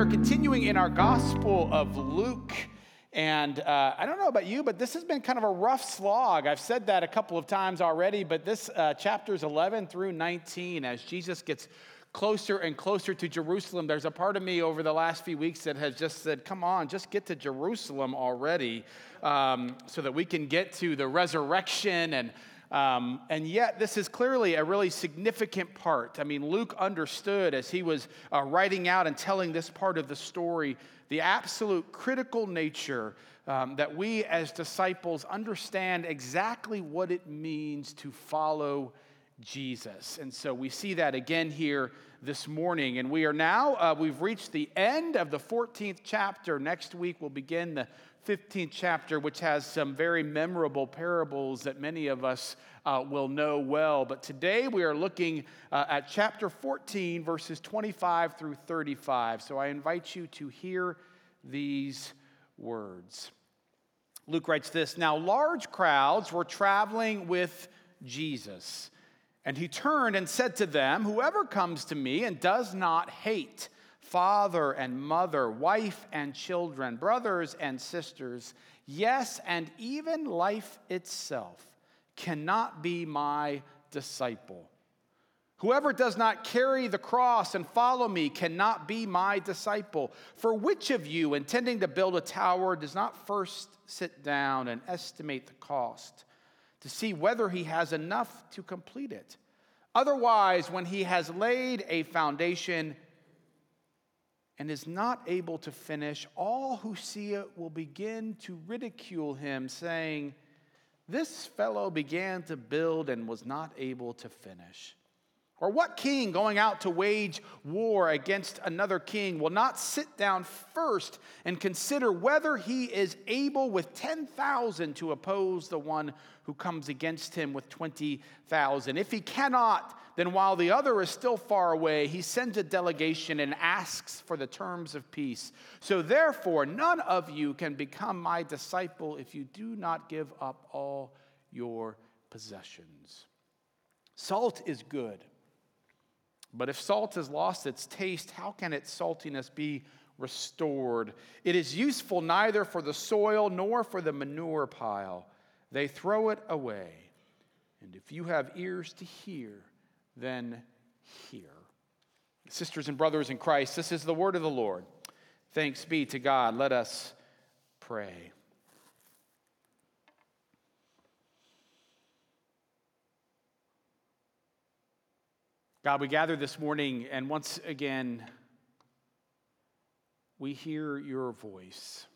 are continuing in our Gospel of Luke. And uh, I don't know about you, but this has been kind of a rough slog. I've said that a couple of times already, but this uh, chapters 11 through 19, as Jesus gets closer and closer to Jerusalem, there's a part of me over the last few weeks that has just said, come on, just get to Jerusalem already um, so that we can get to the resurrection and um, and yet, this is clearly a really significant part. I mean, Luke understood as he was uh, writing out and telling this part of the story the absolute critical nature um, that we as disciples understand exactly what it means to follow Jesus. And so we see that again here this morning. And we are now, uh, we've reached the end of the 14th chapter. Next week, we'll begin the 15th chapter, which has some very memorable parables that many of us uh, will know well. But today we are looking uh, at chapter 14, verses 25 through 35. So I invite you to hear these words. Luke writes this Now, large crowds were traveling with Jesus. And he turned and said to them, Whoever comes to me and does not hate, father and mother, wife and children, brothers and sisters, yes, and even life itself, cannot be my disciple. Whoever does not carry the cross and follow me cannot be my disciple. For which of you, intending to build a tower, does not first sit down and estimate the cost to see whether he has enough to complete it? Otherwise, when he has laid a foundation, and is not able to finish, all who see it will begin to ridicule him, saying, This fellow began to build and was not able to finish. Or what king going out to wage war against another king will not sit down first and consider whether he is able with 10,000 to oppose the one who comes against him with 20,000? If he cannot, then while the other is still far away, he sends a delegation and asks for the terms of peace. So therefore, none of you can become my disciple if you do not give up all your possessions. Salt is good. But if salt has lost its taste, how can its saltiness be restored? It is useful neither for the soil nor for the manure pile. They throw it away. And if you have ears to hear, then hear. Sisters and brothers in Christ, this is the word of the Lord. Thanks be to God. Let us pray. God, we gather this morning, and once again, we hear your voice.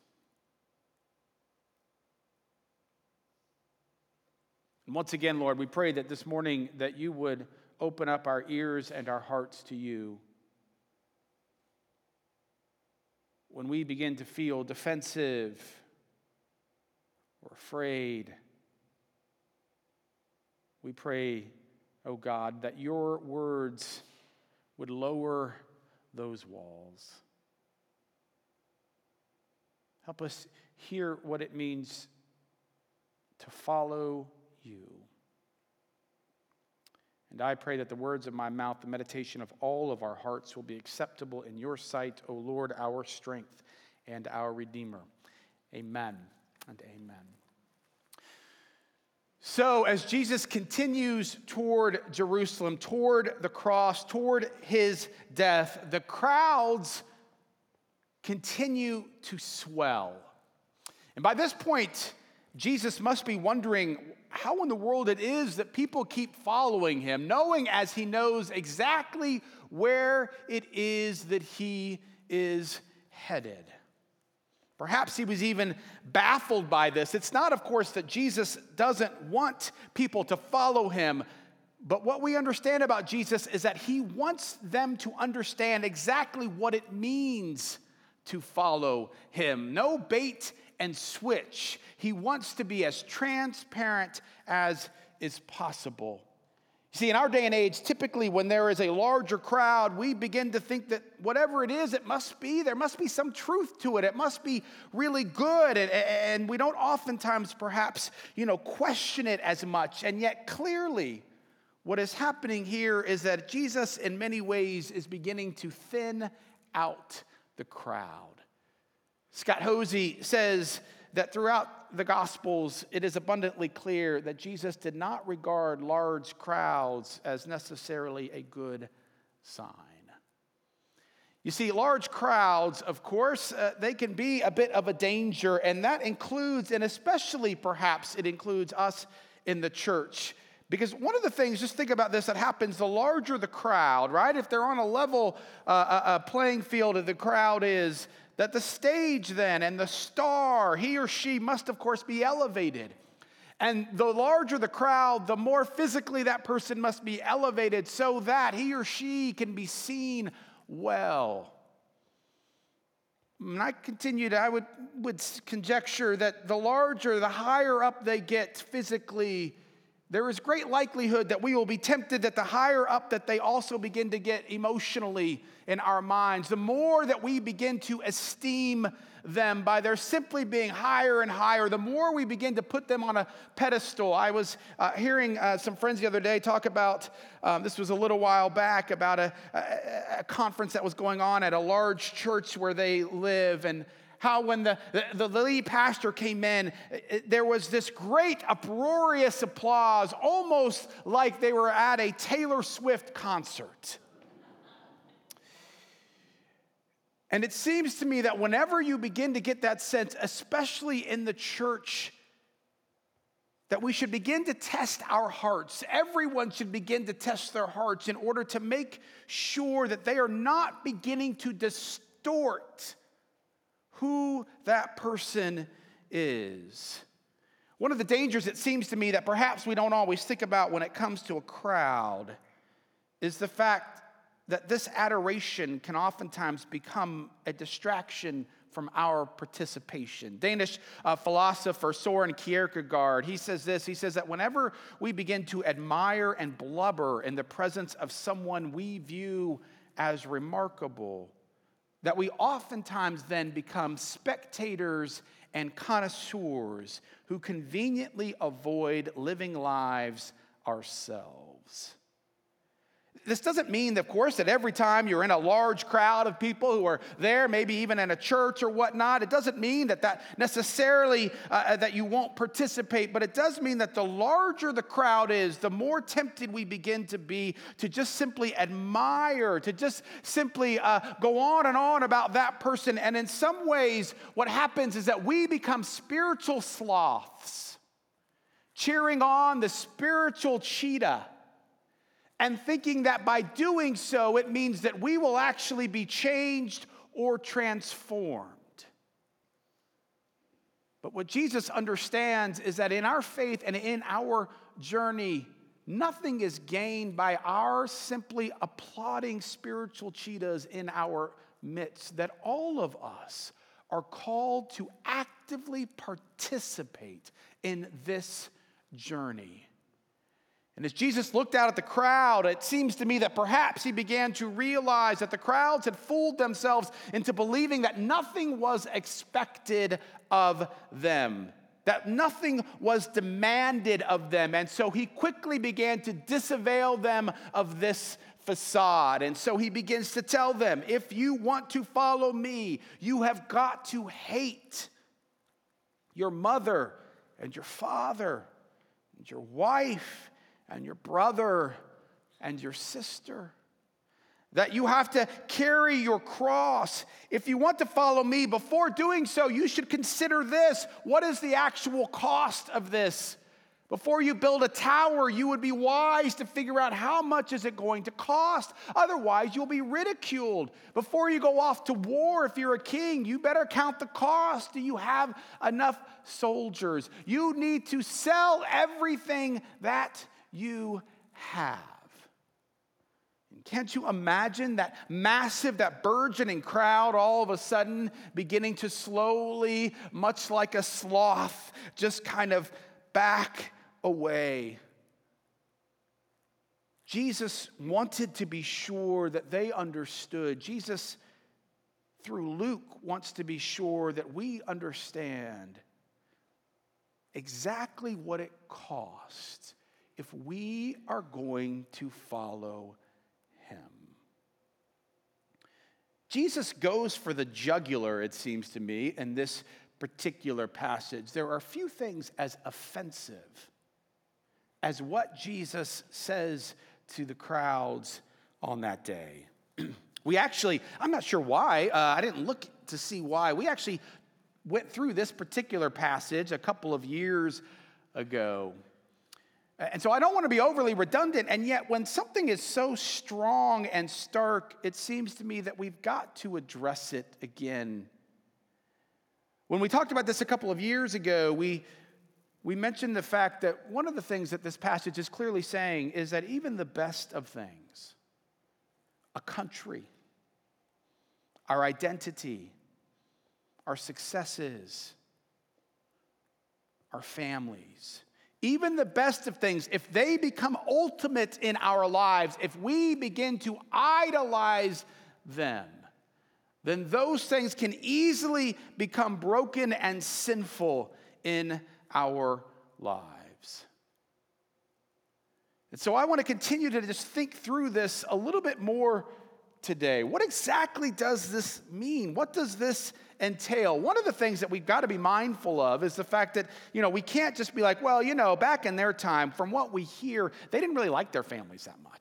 And once again, Lord, we pray that this morning that you would open up our ears and our hearts to you. When we begin to feel defensive or afraid, we pray oh God, that your words would lower those walls. Help us hear what it means to follow you. And I pray that the words of my mouth, the meditation of all of our hearts will be acceptable in your sight, O Lord, our strength and our Redeemer. Amen and amen. So, as Jesus continues toward Jerusalem, toward the cross, toward his death, the crowds continue to swell. And by this point, Jesus must be wondering how in the world it is that people keep following him, knowing as he knows exactly where it is that he is headed. Perhaps he was even baffled by this. It's not, of course, that Jesus doesn't want people to follow him, but what we understand about Jesus is that he wants them to understand exactly what it means to follow him. No bait and switch. He wants to be as transparent as is possible. See, in our day and age, typically when there is a larger crowd, we begin to think that whatever it is, it must be, there must be some truth to it. It must be really good. And, and we don't oftentimes perhaps, you know, question it as much. And yet, clearly, what is happening here is that Jesus, in many ways, is beginning to thin out the crowd. Scott Hoezee says that throughout the Gospels, it is abundantly clear that Jesus did not regard large crowds as necessarily a good sign. You see, large crowds, of course, uh, they can be a bit of a danger, and that includes, and especially perhaps it includes us in the church. Because one of the things, just think about this, that happens the larger the crowd, right? If they're on a level uh, uh, uh playing field, and the crowd is, that the stage then and the star, he or she must, of course, be elevated. And the larger the crowd, the more physically that person must be elevated so that he or she can be seen well. And I continued, I would, would conjecture that the larger, the higher up they get physically, there is great likelihood that we will be tempted that the higher up that they also begin to get emotionally in our minds, the more that we begin to esteem them by their simply being higher and higher, the more we begin to put them on a pedestal. I was uh, hearing uh, some friends the other day talk about, um, this was a little while back, about a, a, a conference that was going on at a large church where they live. And how when the, the, the, lead pastor came in, it, there was this great uproarious applause, almost like they were at a Taylor Swift concert. And it seems to me that whenever you begin to get that sense, especially in the church, that we should begin to test our hearts. Everyone should begin to test their hearts in order to make sure that they are not beginning to distort who that person is. One of the dangers, it seems to me, that perhaps we don't always think about when it comes to a crowd is the fact that this adoration can oftentimes become a distraction from our participation. Danish uh, philosopher Soren Kierkegaard, he says this, he says that whenever we begin to admire and blubber in the presence of someone we view as remarkable, that we oftentimes then become spectators and connoisseurs who conveniently avoid living lives ourselves. This doesn't mean, of course, that every time you're in a large crowd of people who are there, maybe even in a church or whatnot, it doesn't mean that that necessarily uh, uh, that you won't participate, but it does mean that the larger the crowd is, the more tempted we begin to be to just simply admire, to just simply uh, go on and on about that person. And in some ways, what happens is that we become spiritual sloths, cheering on the spiritual cheetah and thinking that by doing so, it means that we will actually be changed or transformed. But what Jesus understands is that in our faith and in our journey, nothing is gained by our simply applauding spiritual cheetahs in our midst, that all of us are called to actively participate in this journey. And as Jesus looked out at the crowd, it seems to me that perhaps he began to realize that the crowds had fooled themselves into believing that nothing was expected of them, that nothing was demanded of them. And so he quickly began to disavail them of this facade. And so he begins to tell them if you want to follow me, you have got to hate your mother and your father and your wife and your brother and your sister. That you have to carry your cross. If you want to follow me, before doing so, you should consider this. What is the actual cost of this? Before you build a tower, you would be wise to figure out how much is it going to cost. Otherwise, you'll be ridiculed. Before you go off to war, if you're a king, you better count the cost. Do you have enough soldiers? You need to sell everything that you have. And Can't you imagine that massive, that burgeoning crowd all of a sudden beginning to slowly, much like a sloth, just kind of back away? Jesus wanted to be sure that they understood. Jesus, through Luke, wants to be sure that we understand exactly what it cost if we are going to follow him. Jesus goes for the jugular, it seems to me, in this particular passage. There are few things as offensive as what Jesus says to the crowds on that day. we actually, I'm not sure why, uh, I didn't look to see why. We actually went through this particular passage a couple of years ago. And so I don't want to be overly redundant, and yet when something is so strong and stark, it seems to me that we've got to address it again. When we talked about this a couple of years ago, we, we mentioned the fact that one of the things that this passage is clearly saying is that even the best of things, a country, our identity, our successes, our families, even the best of things, if they become ultimate in our lives, if we begin to idolize them, then those things can easily become broken and sinful in our lives. And so I want to continue to just think through this a little bit more today. What exactly does this mean? What does this entail. One of the things that we've got to be mindful of is the fact that, you know, we can't just be like, well, you know, back in their time, from what we hear, they didn't really like their families that much.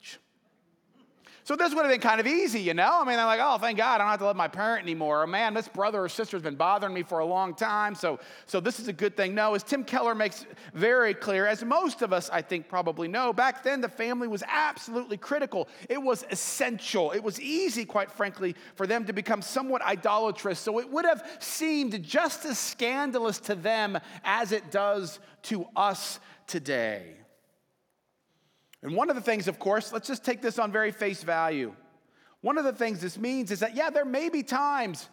So this would have been kind of easy, you know? I mean, they're like, oh, thank God, I don't have to love my parent anymore. Or, man, this brother or sister's been bothering me for a long time, so, so this is a good thing. No, as Tim Keller makes very clear, as most of us, I think, probably know, back then the family was absolutely critical. It was essential. It was easy, quite frankly, for them to become somewhat idolatrous. So it would have seemed just as scandalous to them as it does to us today. And one of the things, of course, let's just take this on very face value. One of the things this means is that, yeah, there may be times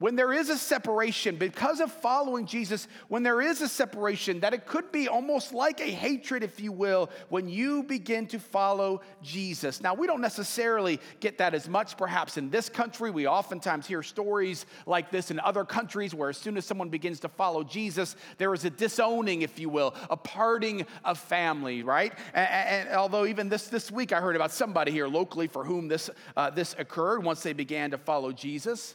when there is a separation, because of following Jesus, when there is a separation, that it could be almost like a hatred, if you will, when you begin to follow Jesus. Now, we don't necessarily get that as much perhaps in this country. We oftentimes hear stories like this in other countries where as soon as someone begins to follow Jesus, there is a disowning, if you will, a parting of family, right? And, and although even this, this week I heard about somebody here locally for whom this, uh, this occurred once they began to follow Jesus.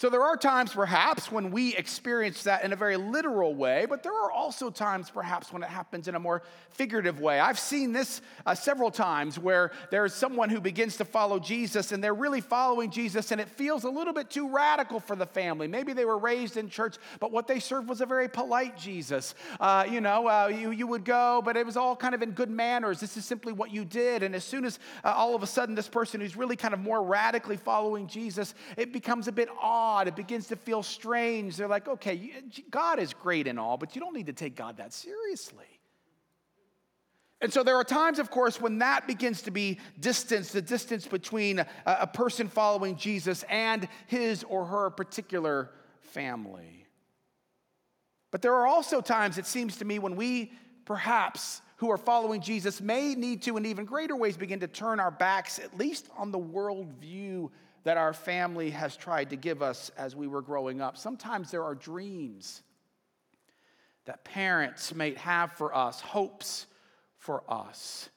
So there are times, perhaps, when we experience that in a very literal way, but there are also times, perhaps, when it happens in a more figurative way. I've seen this uh, several times where there's someone who begins to follow Jesus and they're really following Jesus, and it feels a little bit too radical for the family. Maybe they were raised in church, but what they served was a very polite Jesus. Uh, you know, uh, you, you would go, but it was all kind of in good manners. This is simply what you did. And as soon as uh, all of a sudden this person who's really kind of more radically following Jesus, it becomes a bit odd odd. It begins to feel strange. They're like, okay, God is great and all, but you don't need to take God that seriously. And so there are times, of course, when that begins to be distance, the distance between a, a person following Jesus and his or her particular family. But there are also times, it seems to me, when we perhaps who are following Jesus may need to, in even greater ways, begin to turn our backs, at least on the worldview that our family has tried to give us as we were growing up. Sometimes there are dreams that parents may have for us, hopes for us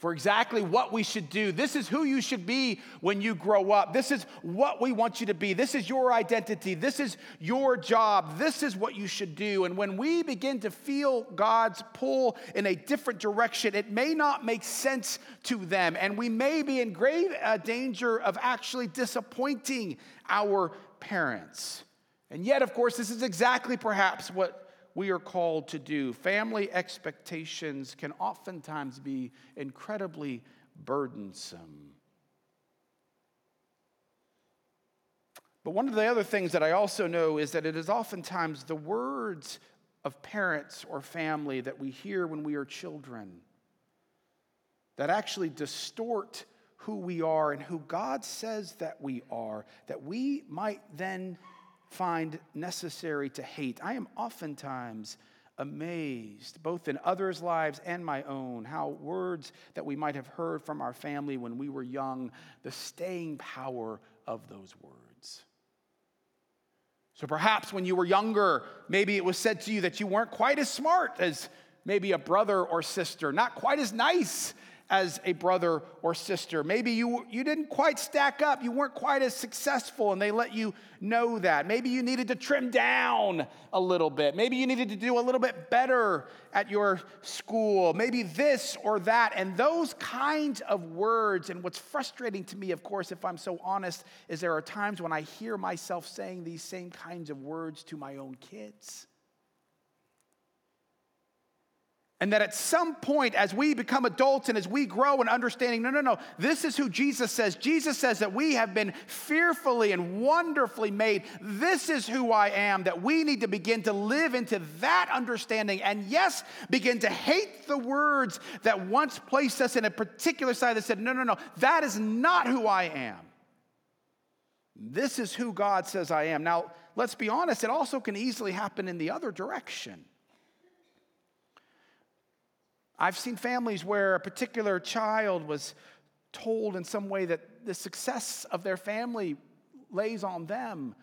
for exactly what we should do. This is who you should be when you grow up. This is what we want you to be. This is your identity. This is your job. This is what you should do. And when we begin to feel God's pull in a different direction, it may not make sense to them. And we may be in grave uh, danger of actually disappointing our parents. And yet, of course, this is exactly perhaps what we are called to do. Family expectations can oftentimes be incredibly burdensome. But one of the other things that I also know is that it is oftentimes the words of parents or family that we hear when we are children that actually distort who we are and who God says that we are, that we might then find necessary to hate. I am oftentimes amazed, both in others' lives and my own, how words that we might have heard from our family when we were young, the staying power of those words. So perhaps when you were younger, maybe it was said to you that you weren't quite as smart as maybe a brother or sister, not quite as nice as a brother or sister. Maybe you, you didn't quite stack up, you weren't quite as successful, and they let you know that. Maybe you needed to trim down a little bit. Maybe you needed to do a little bit better at your school. Maybe this or that. And those kinds of words, and what's frustrating to me, of course, if I'm so honest, is there are times when I hear myself saying these same kinds of words to my own kids. And that at some point, as we become adults and as we grow in understanding, no, no, no, this is who Jesus says. Jesus says that we have been fearfully and wonderfully made. This is who I am, that we need to begin to live into that understanding. And yes, begin to hate the words that once placed us in a particular side that said, no, no, no, that is not who I am. This is who God says I am. Now, let's be honest, it also can easily happen in the other direction. I've seen families where a particular child was told in some way that the success of their family lays on them.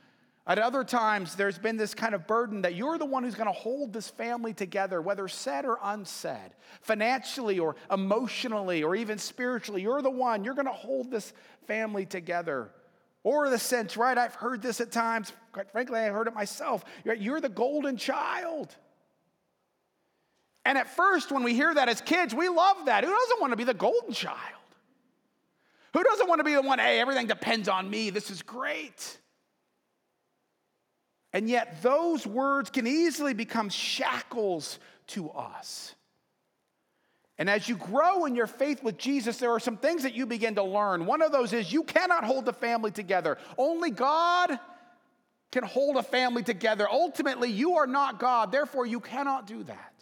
At other times, there's been this kind of burden that you're the one who's going to hold this family together, whether said or unsaid, financially or emotionally or even spiritually. You're the one, you're going to hold this family together. Or the sense, right? I've heard this at times. Quite frankly, I heard it myself. You're the golden child. And at first, when we hear that as kids, we love that. Who doesn't want to be the golden child? Who doesn't want to be the one, hey, everything depends on me? This is great. And yet, those words can easily become shackles to us. And as you grow in your faith with Jesus, there are some things that you begin to learn. One of those is you cannot hold the family together. Only God can hold a family together. Ultimately, you are not God, therefore, you cannot do that.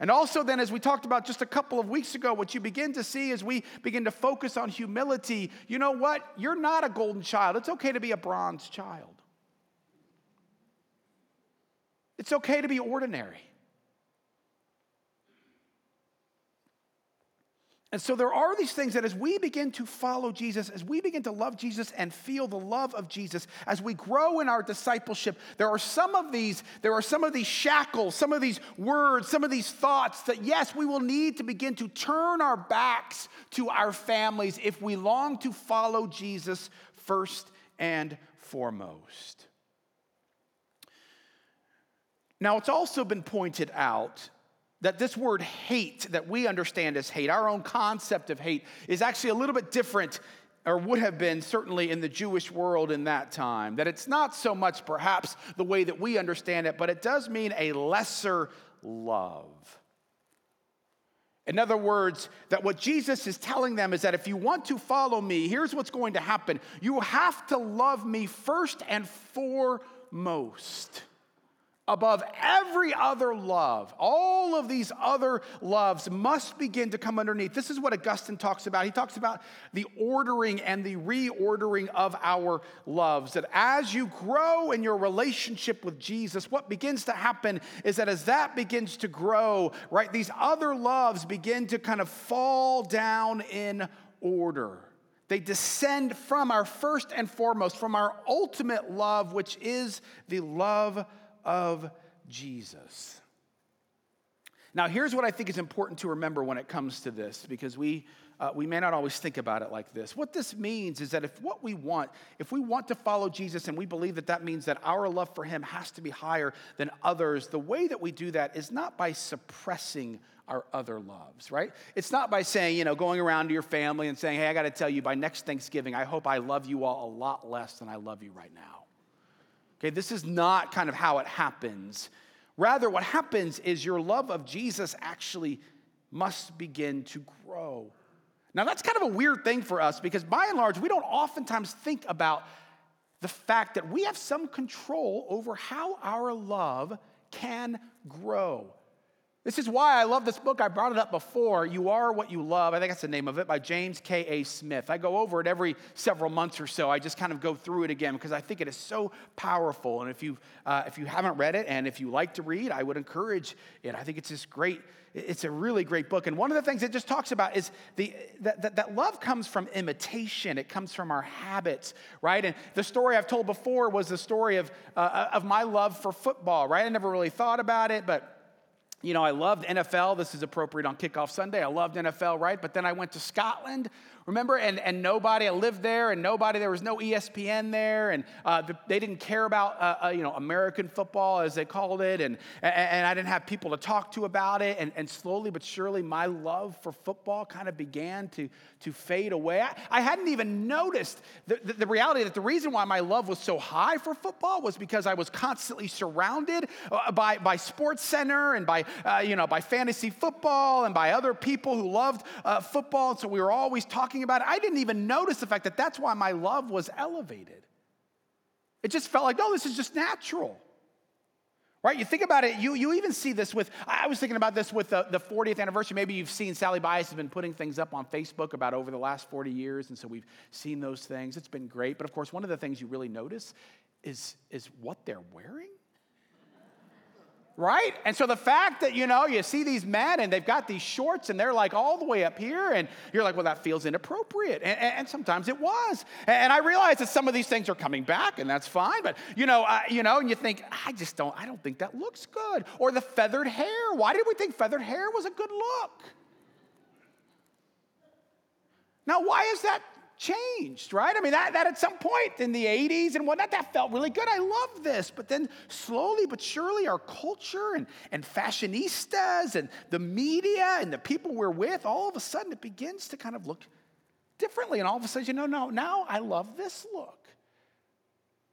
And also, then, as we talked about just a couple of weeks ago, what you begin to see as we begin to focus on humility, you know what? You're not a golden child. It's okay to be a bronze child. It's okay to be ordinary. And so there are these things that as we begin to follow Jesus, as we begin to love Jesus and feel the love of Jesus, as we grow in our discipleship, there are some of these, there are some of these shackles, some of these words, some of these thoughts that yes, we will need to begin to turn our backs to our families if we long to follow Jesus first and foremost. Now, it's also been pointed out that this word hate that we understand as hate, our own concept of hate, is actually a little bit different, or would have been certainly in the Jewish world in that time. That it's not so much perhaps the way that we understand it, but it does mean a lesser love. In other words, that what Jesus is telling them is that if you want to follow me, here's what's going to happen. You have to love me first and foremost above every other love. All of these other loves must begin to come underneath. This is what Augustine talks about. He talks about the ordering and the reordering of our loves. That as you grow in your relationship with Jesus, what begins to happen is that as that begins to grow, right, these other loves begin to kind of fall down in order. They descend from our first and foremost, from our ultimate love, which is the love of Jesus. Now, here's what I think is important to remember when it comes to this, because we, uh, we may not always think about it like this. What this means is that if what we want, if we want to follow Jesus and we believe that that means that our love for him has to be higher than others, the way that we do that is not by suppressing our other loves, right? It's not by saying, you know, going around to your family and saying, hey, I got to tell you, by next Thanksgiving, I hope I love you all a lot less than I love you right now. Okay, this is not kind of how it happens. Rather, what happens is your love of Jesus actually must begin to grow. Now, that's kind of a weird thing for us because by and large, we don't oftentimes think about the fact that we have some control over how our love can grow. This is why I love this book. I brought it up before. You Are What You Love. I think that's the name of it by James K.A. Smith. I go over it every several months or so. I just kind of go through it again because I think it is so powerful. And if you, uh, if you haven't read it and if you like to read, I would encourage it. I think it's just great. It's a really great book. And one of the things it just talks about is the, that, that, that love comes from imitation, it comes from our habits, right? And the story I've told before was the story of, uh, of my love for football, right? I never really thought about it, but you know, I loved NFL. This is appropriate on kickoff Sunday. I loved NFL, right? But then I went to Scotland Remember, and, and nobody, lived there, and nobody, there was no ESPN there, and uh, they didn't care about, uh, uh, you know, American football, as they called it, and, and, and, I didn't have people to talk to about it, and, and slowly but surely my love for football kind of began to, to fade away. I, I hadn't even noticed the, the, the, reality that the reason why my love was so high for football was because I was constantly surrounded uh, by, by SportsCenter and by, uh, you know, by fantasy football and by other people who loved uh, football, and so we were always talking talking about it, I didn't even notice the fact that that's why my love was elevated. It just felt like, no, this is just natural. Right? You think about it, you, you even see this with, I was thinking about this with the, the 40th anniversary. Maybe you've seen Sally Bias has been putting things up on Facebook about over the last 40 years, and so we've seen those things. It's been great. But of course, one of the things you really notice is, is what they're wearing right? And so the fact that, you know, you see these men and they've got these shorts and they're like all the way up here, and you're like, well, that feels inappropriate. And, and sometimes it was. And I realize that some of these things are coming back, and that's fine. But, you know, uh, you know, and you think, I just don't, I don't think that looks good. Or the feathered hair. Why did we think feathered hair was a good look? Now, why is that changed, right? I mean, that, that at some point in the 80s and whatnot, that felt really good. I love this. But then slowly but surely, our culture and, and fashionistas and the media and the people we're with, all of a sudden it begins to kind of look differently. And all of a sudden, you know, no, now I love this look.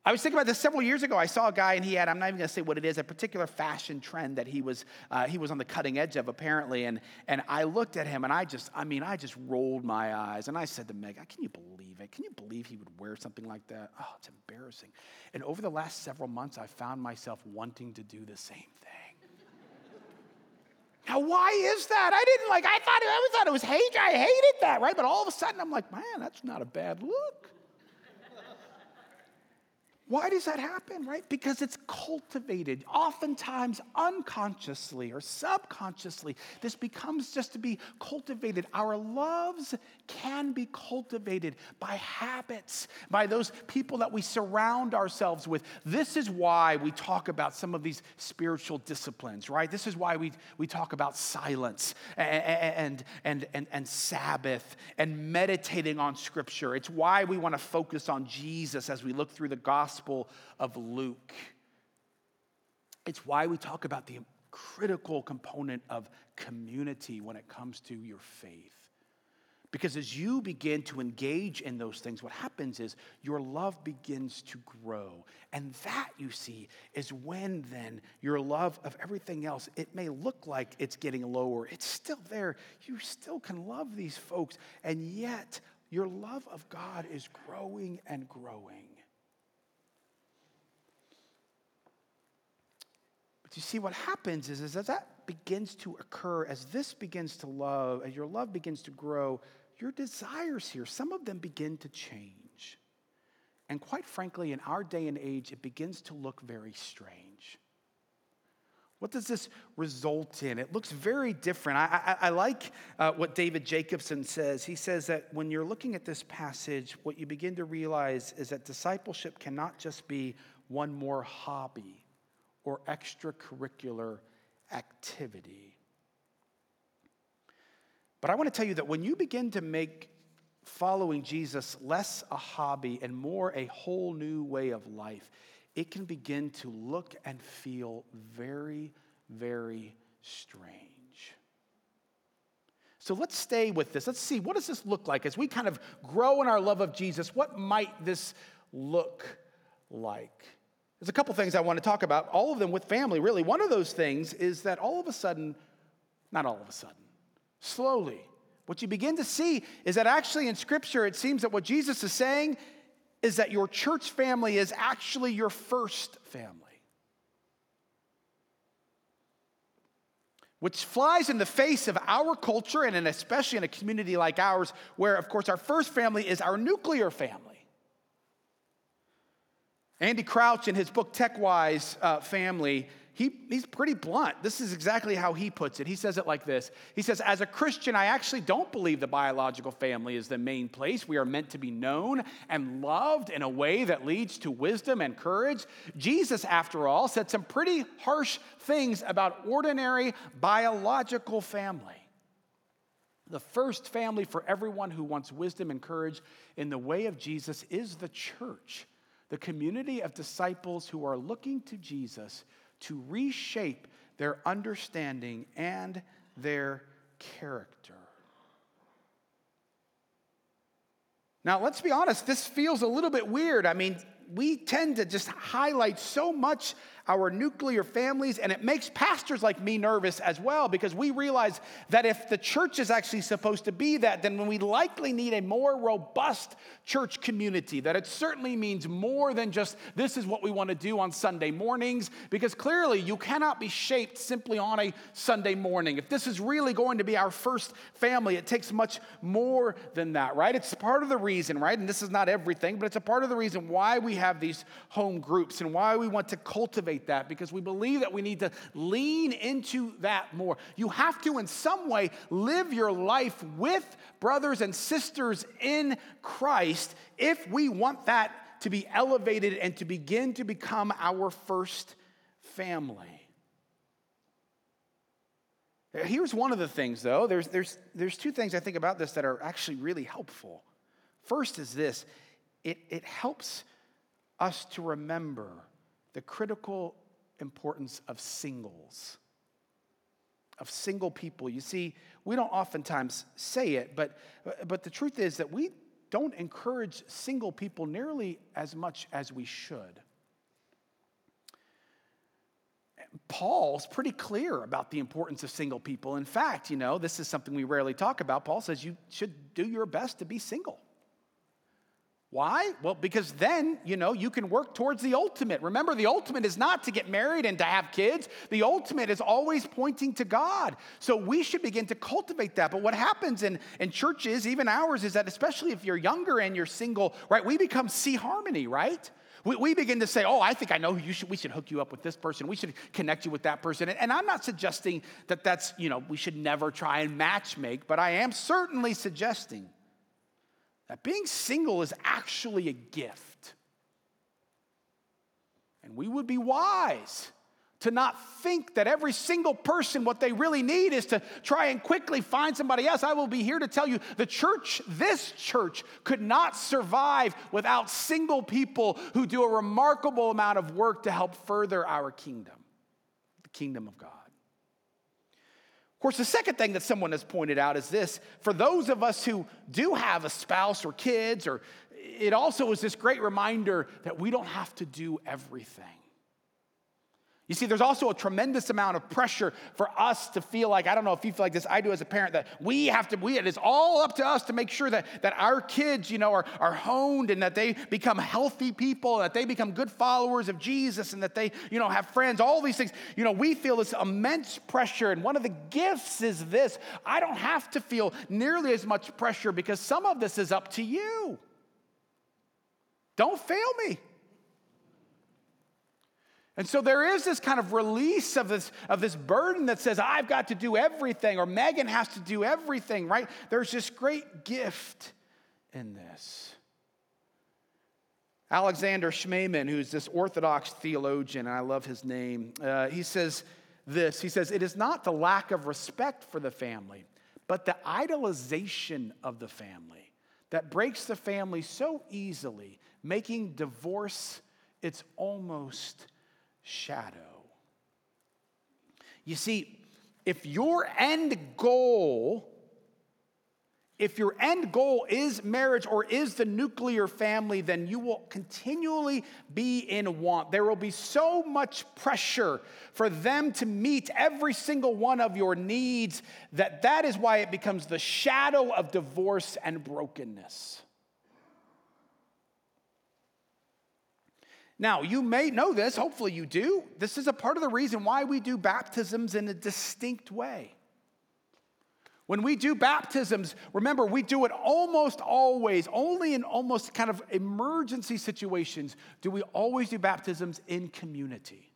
I was thinking about this several years ago. I saw a guy, and he had, I'm not even going to say what it is, a particular fashion trend that he was, uh, he was on the cutting edge of, apparently. And, and I looked at him, and I just, I mean, I just rolled my eyes. And I said to Meg, can you believe it? Can you believe he would wear something like that? Oh, it's embarrassing. And over the last several months, I found myself wanting to do the same thing. Now, why is that? I didn't like, I thought, I thought it was hate. I hated that, right? But all of a sudden, I'm like, man, that's not a bad look. Why does that happen, right? Because it's cultivated, oftentimes unconsciously or subconsciously. This becomes just to be cultivated. Our loves can be cultivated by habits, by those people that we surround ourselves with. This is why we talk about some of these spiritual disciplines, right? This is why we, we talk about silence and, and, and, and, and Sabbath and meditating on Scripture. It's why we want to focus on Jesus as we look through the gospel Gospel of Luke. It's why we talk about the critical component of community when it comes to your faith. Because as you begin to engage in those things, what happens is your love begins to grow. And that, you see, is when then your love of everything else, it may look like it's getting lower. It's still there. You still can love these folks. And yet, your love of God is growing and growing. You see, what happens is, is as that begins to occur, as this begins to love, as your love begins to grow, your desires here, some of them begin to change. And quite frankly, in our day and age, it begins to look very strange. What does this result in? It looks very different. I, I, I like uh, what David Jacobson says. He says that when you're looking at this passage, what you begin to realize is that discipleship cannot just be one more hobby or extracurricular activity. But I want to tell you that when you begin to make following Jesus less a hobby and more a whole new way of life, it can begin to look and feel very, very strange. So let's stay with this. Let's see what does this look like as we kind of grow in our love of Jesus? What might this look like? There's a couple things I want to talk about, all of them with family, really. One of those things is that all of a sudden, not all of a sudden, slowly, what you begin to see is that actually in Scripture, it seems that what Jesus is saying is that your church family is actually your first family. Which flies in the face of our culture, and especially in a community like ours, where, of course, our first family is our nuclear family. Andy Crouch, in his book TechWise uh, Family, he, he's pretty blunt. This is exactly how he puts it. He says it like this He says, As a Christian, I actually don't believe the biological family is the main place. We are meant to be known and loved in a way that leads to wisdom and courage. Jesus, after all, said some pretty harsh things about ordinary biological family. The first family for everyone who wants wisdom and courage in the way of Jesus is the church, the community of disciples who are looking to Jesus to reshape their understanding and their character. Now, let's be honest, this feels a little bit weird. I mean, we tend to just highlight so much our nuclear families, and it makes pastors like me nervous as well because we realize that if the church is actually supposed to be that, then we likely need a more robust church community. That it certainly means more than just this is what we want to do on Sunday mornings, because clearly you cannot be shaped simply on a Sunday morning. If this is really going to be our first family, it takes much more than that, right? It's part of the reason, right? And this is not everything, but it's a part of the reason why we have these home groups and why we want to cultivate that because we believe that we need to lean into that more. You have to, in some way, live your life with brothers and sisters in Christ if we want that to be elevated and to begin to become our first family. Here's one of the things, though. There's, there's, there's two things I think about this that are actually really helpful. First is this it, it helps us to remember the critical importance of singles, of single people. You see, we don't oftentimes say it, but, but the truth is that we don't encourage single people nearly as much as we should. Paul's pretty clear about the importance of single people. In fact, you know, this is something we rarely talk about. Paul says you should do your best to be single. Why? Well, because then, you know, you can work towards the ultimate. Remember, the ultimate is not to get married and to have kids. The ultimate is always pointing to God. So we should begin to cultivate that. But what happens in, in churches, even ours, is that especially if you're younger and you're single, right, we become eHarmony, right? We, begin to say, oh, I think I know who you should, we should hook you up with this person. We should connect you with that person. And, and I'm not suggesting that that's, you know, we should never try and match make, but I am certainly suggesting that being single is actually a gift. And we would be wise to not think that every single person, what they really need is to try and quickly find somebody else. I will be here to tell you the church, this church, could not survive without single people who do a remarkable amount of work to help further our kingdom, the kingdom of God. Of course, the second thing that someone has pointed out is this for those of us who do have a spouse or kids, or it also is this great reminder that we don't have to do everything. You see, there's also a tremendous amount of pressure for us to feel like, I don't know if you feel like this, I do as a parent, that we have to, we, it is all up to us to make sure that, that our kids, you know, are, are honed and that they become healthy people, that they become good followers of Jesus and that they, you know, have friends, all these things. You know, we feel this immense pressure. And one of the gifts is this I don't have to feel nearly as much pressure because some of this is up to you. Don't fail me. And so there is this kind of release of this, of this burden that says, I've got to do everything, or Megan has to do everything, right? There's this great gift in this. Alexander Schmemann, who's this Orthodox theologian, and I love his name, uh, he says this He says, It is not the lack of respect for the family, but the idolization of the family that breaks the family so easily, making divorce its almost shadow. You see, if your end goal, if your end goal is marriage or is the nuclear family, then you will continually be in want. There will be so much pressure for them to meet every single one of your needs that that is why it becomes the shadow of divorce and brokenness. Now, you may know this, hopefully you do. This is a part of the reason why we do baptisms in a distinct way. When we do baptisms, remember, we do it almost always, only in almost kind of emergency situations, do we always do baptisms in community.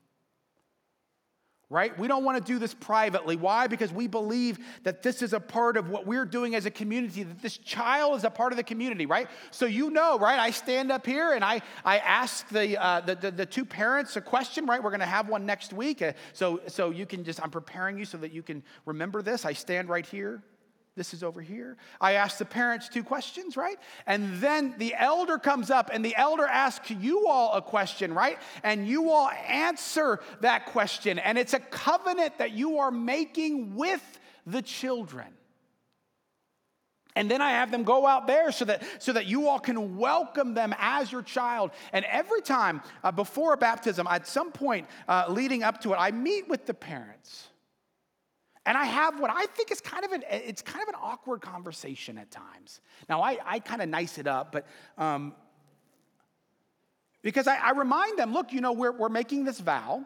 Right? We don't want to do this privately. Why? Because we believe that this is a part of what we're doing as a community, that this child is a part of the community, right? So you know, right? I stand up here and I, I ask the, uh, the, the, the, two parents a question, right? We're going to have one next week. Uh, so, so you can just, I'm preparing you so that you can remember this. I stand right here. This is over here. I ask the parents two questions, right? And then the elder comes up and the elder asks you all a question, right? And you all answer that question. And it's a covenant that you are making with the children. And then I have them go out there so that, so that you all can welcome them as your child. And every time uh, before a baptism, at some point uh, leading up to it, I meet with the parents. And I have what I think is kind of an, it's kind of an awkward conversation at times. Now, I, I kind of nice it up, but um, because I, I, remind them, look, you know, we're, we're making this vow,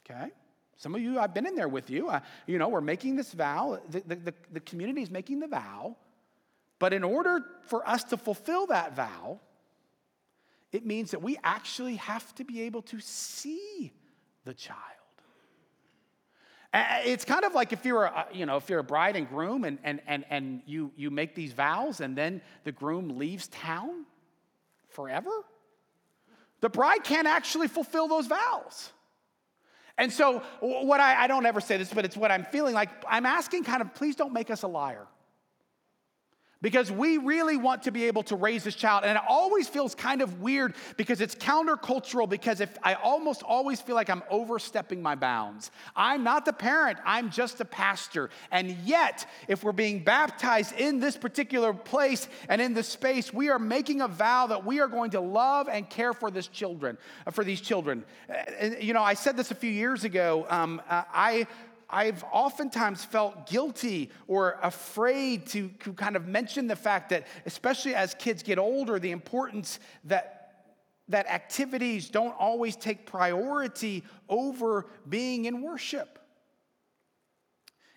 okay? Some of you, I've been in there with you. Uh, you know, we're making this vow. The, the, the, the community is making the vow. But in order for us to fulfill that vow, it means that we actually have to be able to see the child. It's kind of like if you're a, you know, if you're a bride and groom and, and, and, and you, you make these vows and then the groom leaves town forever. The bride can't actually fulfill those vows. And so, what I, I don't ever say this, but it's what I'm feeling like. I'm asking kind of, please don't make us a liar because we really want to be able to raise this child and it always feels kind of weird because it's countercultural because if i almost always feel like i'm overstepping my bounds. I'm not the parent i'm just a pastor. And yet if we're being baptized in this particular place and in this space we are making a vow that we are going to love and care for this children uh, for these children. Uh, and, you know i said this a few years ago um, uh, i I've oftentimes felt guilty or afraid to, to kind of mention the fact that, especially as kids get older, the importance that, that activities don't always take priority over being in worship.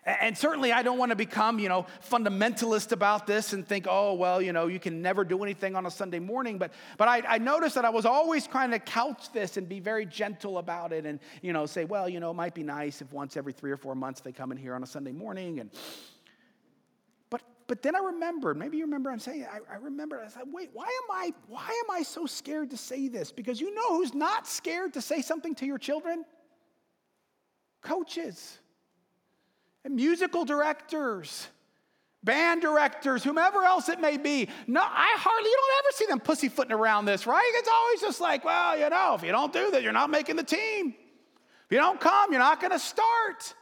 And certainly, I don't want to become, you know, fundamentalist about this and think, oh, well, you know, you can never do anything on a Sunday morning. But, but I, I noticed that I was always trying to couch this and be very gentle about it and, you know, say, well, you know, it might be nice if once every three or four months they come in here on a Sunday morning. And, but, but then I remembered, maybe you remember I'm saying, I, I remember, I said, wait, why am I, why am I so scared to say this? Because you know who's not scared to say something to your children? Coaches and musical directors, band directors, whomever else it may be. No, I hardly, you don't ever see them pussyfooting around this, right? It's always just like, well, you know, if you don't do that, you're not making the team. If you don't come, you're not going to start.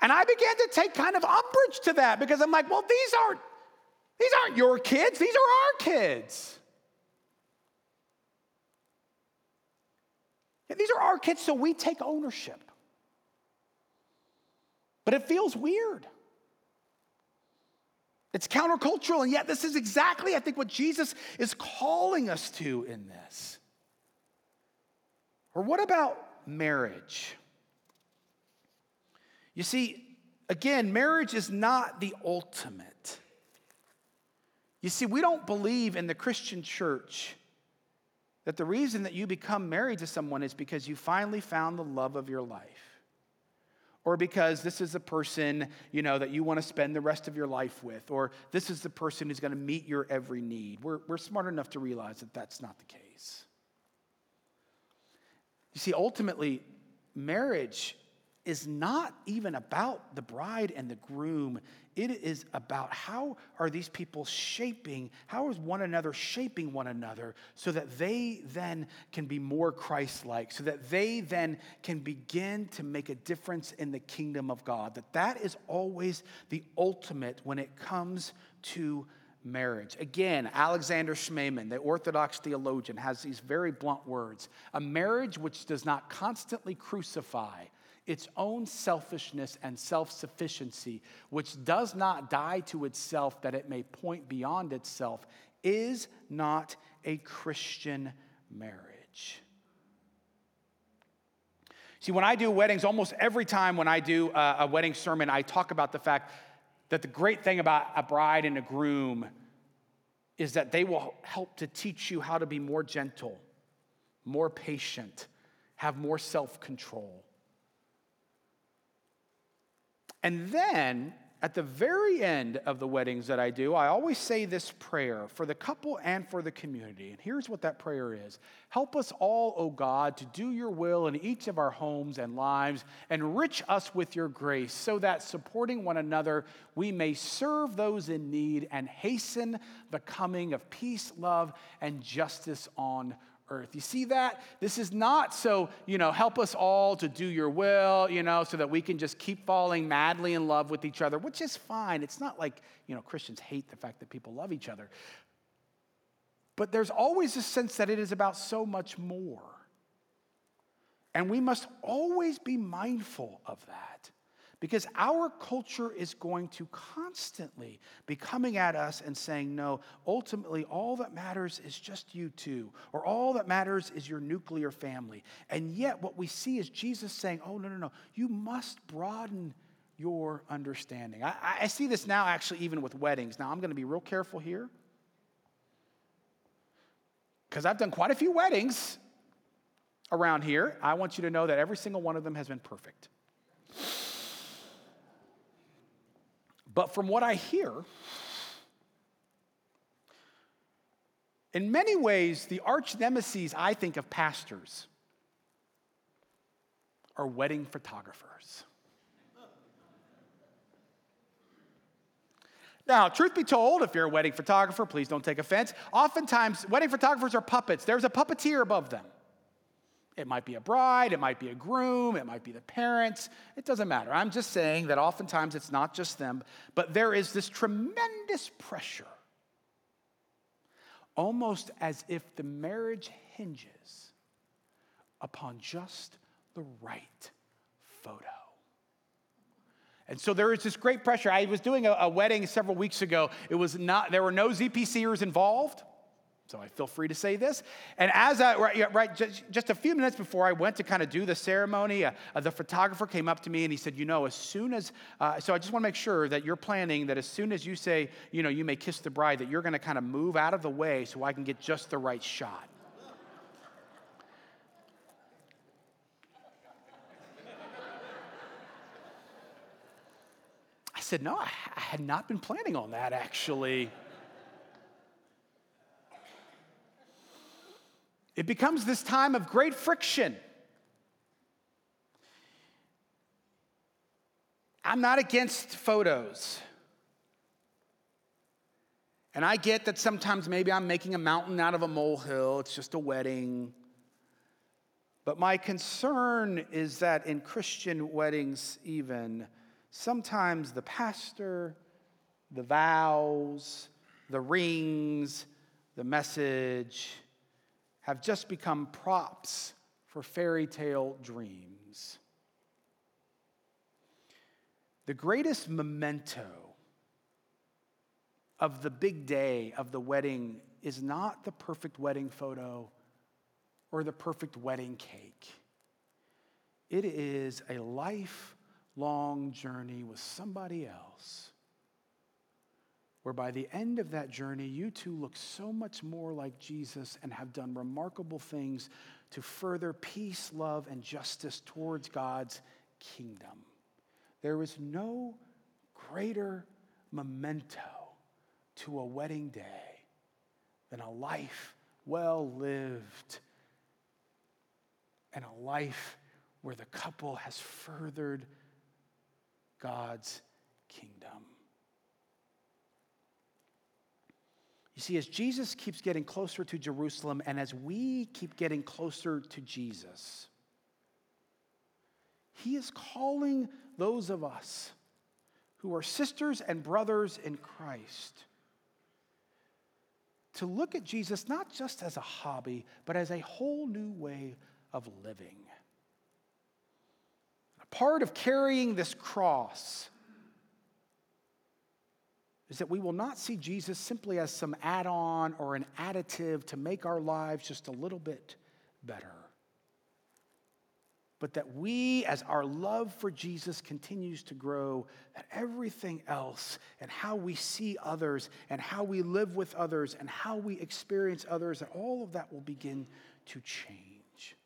And I began to take kind of umbrage to that because I'm like, well, these aren't these aren't your kids, these are our kids. these are our kids, so we take ownership. But it feels weird. It's countercultural, and yet this is exactly, I think, what Jesus is calling us to in this. Or what about marriage? You see, again, marriage is not the ultimate. You see, we don't believe in the Christian church that the reason that you become married to someone is because you finally found the love of your life or because this is the person you know that you want to spend the rest of your life with or this is the person who's going to meet your every need. We're, we're smart enough to realize that that's not the case. You see ultimately marriage is not even about the bride and the groom. It is about how are these people shaping, how is one another shaping one another so that they then can be more Christ like, so that they then can begin to make a difference in the kingdom of God. That that is always the ultimate when it comes to marriage. Again, Alexander Schmemann, the Orthodox theologian, has these very blunt words A marriage which does not constantly crucify its own selfishness and self sufficiency, which does not die to itself that it may point beyond itself, is not a Christian marriage. See, when I do weddings, almost every time when I do uh, a, wedding sermon, I talk about the fact that the great thing about a bride and a groom is that they will help to teach you how to be more gentle, more patient, have more self control And then at the very end of the weddings that I do, I always say this prayer for the couple and for the community. And here's what that prayer is Help us all, O God, to do your will in each of our homes and lives. Enrich us with your grace so that supporting one another, we may serve those in need and hasten the coming of peace, love, and justice on earth. You see that? This is not so, you know, help us all to do your will, you know, so that we can just keep falling madly in love with each other, which is fine. It's not like, you know, Christians hate the fact that people love each other. But there's always a sense that it is about so much more. And we must always be mindful of that. Because our culture is going to constantly be coming at us and saying, no, ultimately, all that matters is just you two, or all that matters is your nuclear family. And yet, what we see is Jesus saying, oh, no, no, no, you must broaden your understanding. I, I see this now, actually, even with weddings. Now, I'm going to be real careful here because I've done quite a few weddings around here. I want you to know that every single one of them has been perfect. But from what I hear, in many ways, the arch nemesis I think of pastors are wedding photographers. Now, truth be told, if you're a wedding photographer, please don't take offense. Oftentimes, wedding photographers are puppets. There's a puppeteer above them. It might be a bride, it might be a groom, it might be the parents. It doesn't matter. I'm just saying that oftentimes it's not just them, but there is this tremendous pressure, almost as if the marriage hinges upon just the right photo. And so there is this great pressure. I was doing a, a wedding several weeks ago. It was not, there were no ZPCers involved. So I feel free to say this. And as I, right, right just, just, a few minutes before I went to kind of do the ceremony, uh, uh, the photographer came up to me and he said, You know, as soon as, uh, so I just want to make sure that you're planning that as soon as you say, you know, you may kiss the bride, that you're going to kind of move out of the way so I can get just the right shot. I said, No, I, I had not been planning on that actually. It becomes this time of great friction. I'm not against photos. And I get that sometimes maybe I'm making a mountain out of a molehill, it's just a wedding. But my concern is that in Christian weddings, even, sometimes the pastor, the vows, the rings, the message, have just become props for fairy tale dreams. The greatest memento of the big day of the wedding is not the perfect wedding photo or the perfect wedding cake. It is a lifelong journey with somebody else where by the end of that journey, you two look so much more like Jesus and have done remarkable things to further peace, love, and justice towards God's kingdom. There is no greater memento to a wedding day than a life well lived and a life where the couple has furthered God's kingdom. You see, as Jesus keeps getting closer to Jerusalem and as we keep getting closer to Jesus, he is calling those of us who are sisters and brothers in Christ to look at Jesus not just as a hobby, but as a whole new way of living. A part of carrying this cross is that we will not see Jesus simply as some add on or an additive to make our lives just a little bit better. But that we, as our love for Jesus continues to grow, that everything else and how we see others and how we live with others and how we experience others, that all of that will begin to change.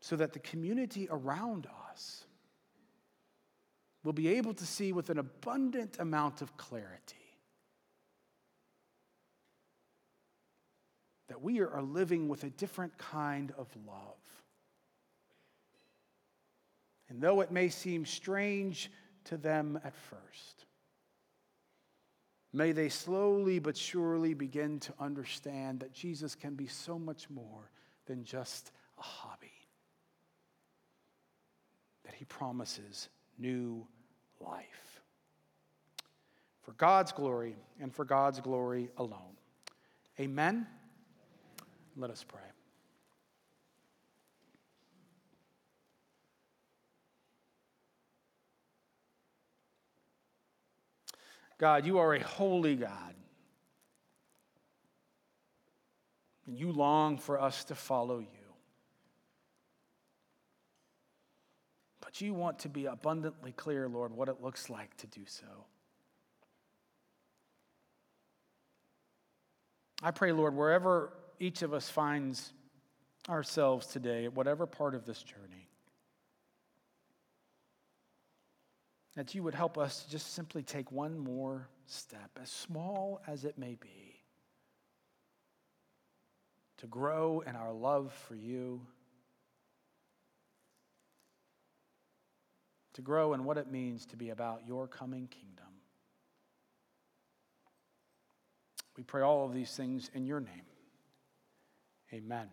So that the community around us us. We'll be able to see with an abundant amount of clarity that we are living with a different kind of love. And though it may seem strange to them at first, may they slowly but surely begin to understand that Jesus can be so much more than just a hobby, that he promises new life. For God's glory and for God's glory alone. Amen. Let us pray. God, you are a holy God. And you long for us to follow you. But you want to be abundantly clear, Lord, what it looks like to do so. I pray, Lord, wherever each of us finds ourselves today, at whatever part of this journey, that you would help us to just simply take one more step, as small as it may be, to grow in our love for you, to grow in what it means to be about your coming kingdom. We pray all of these things in your name. Amen.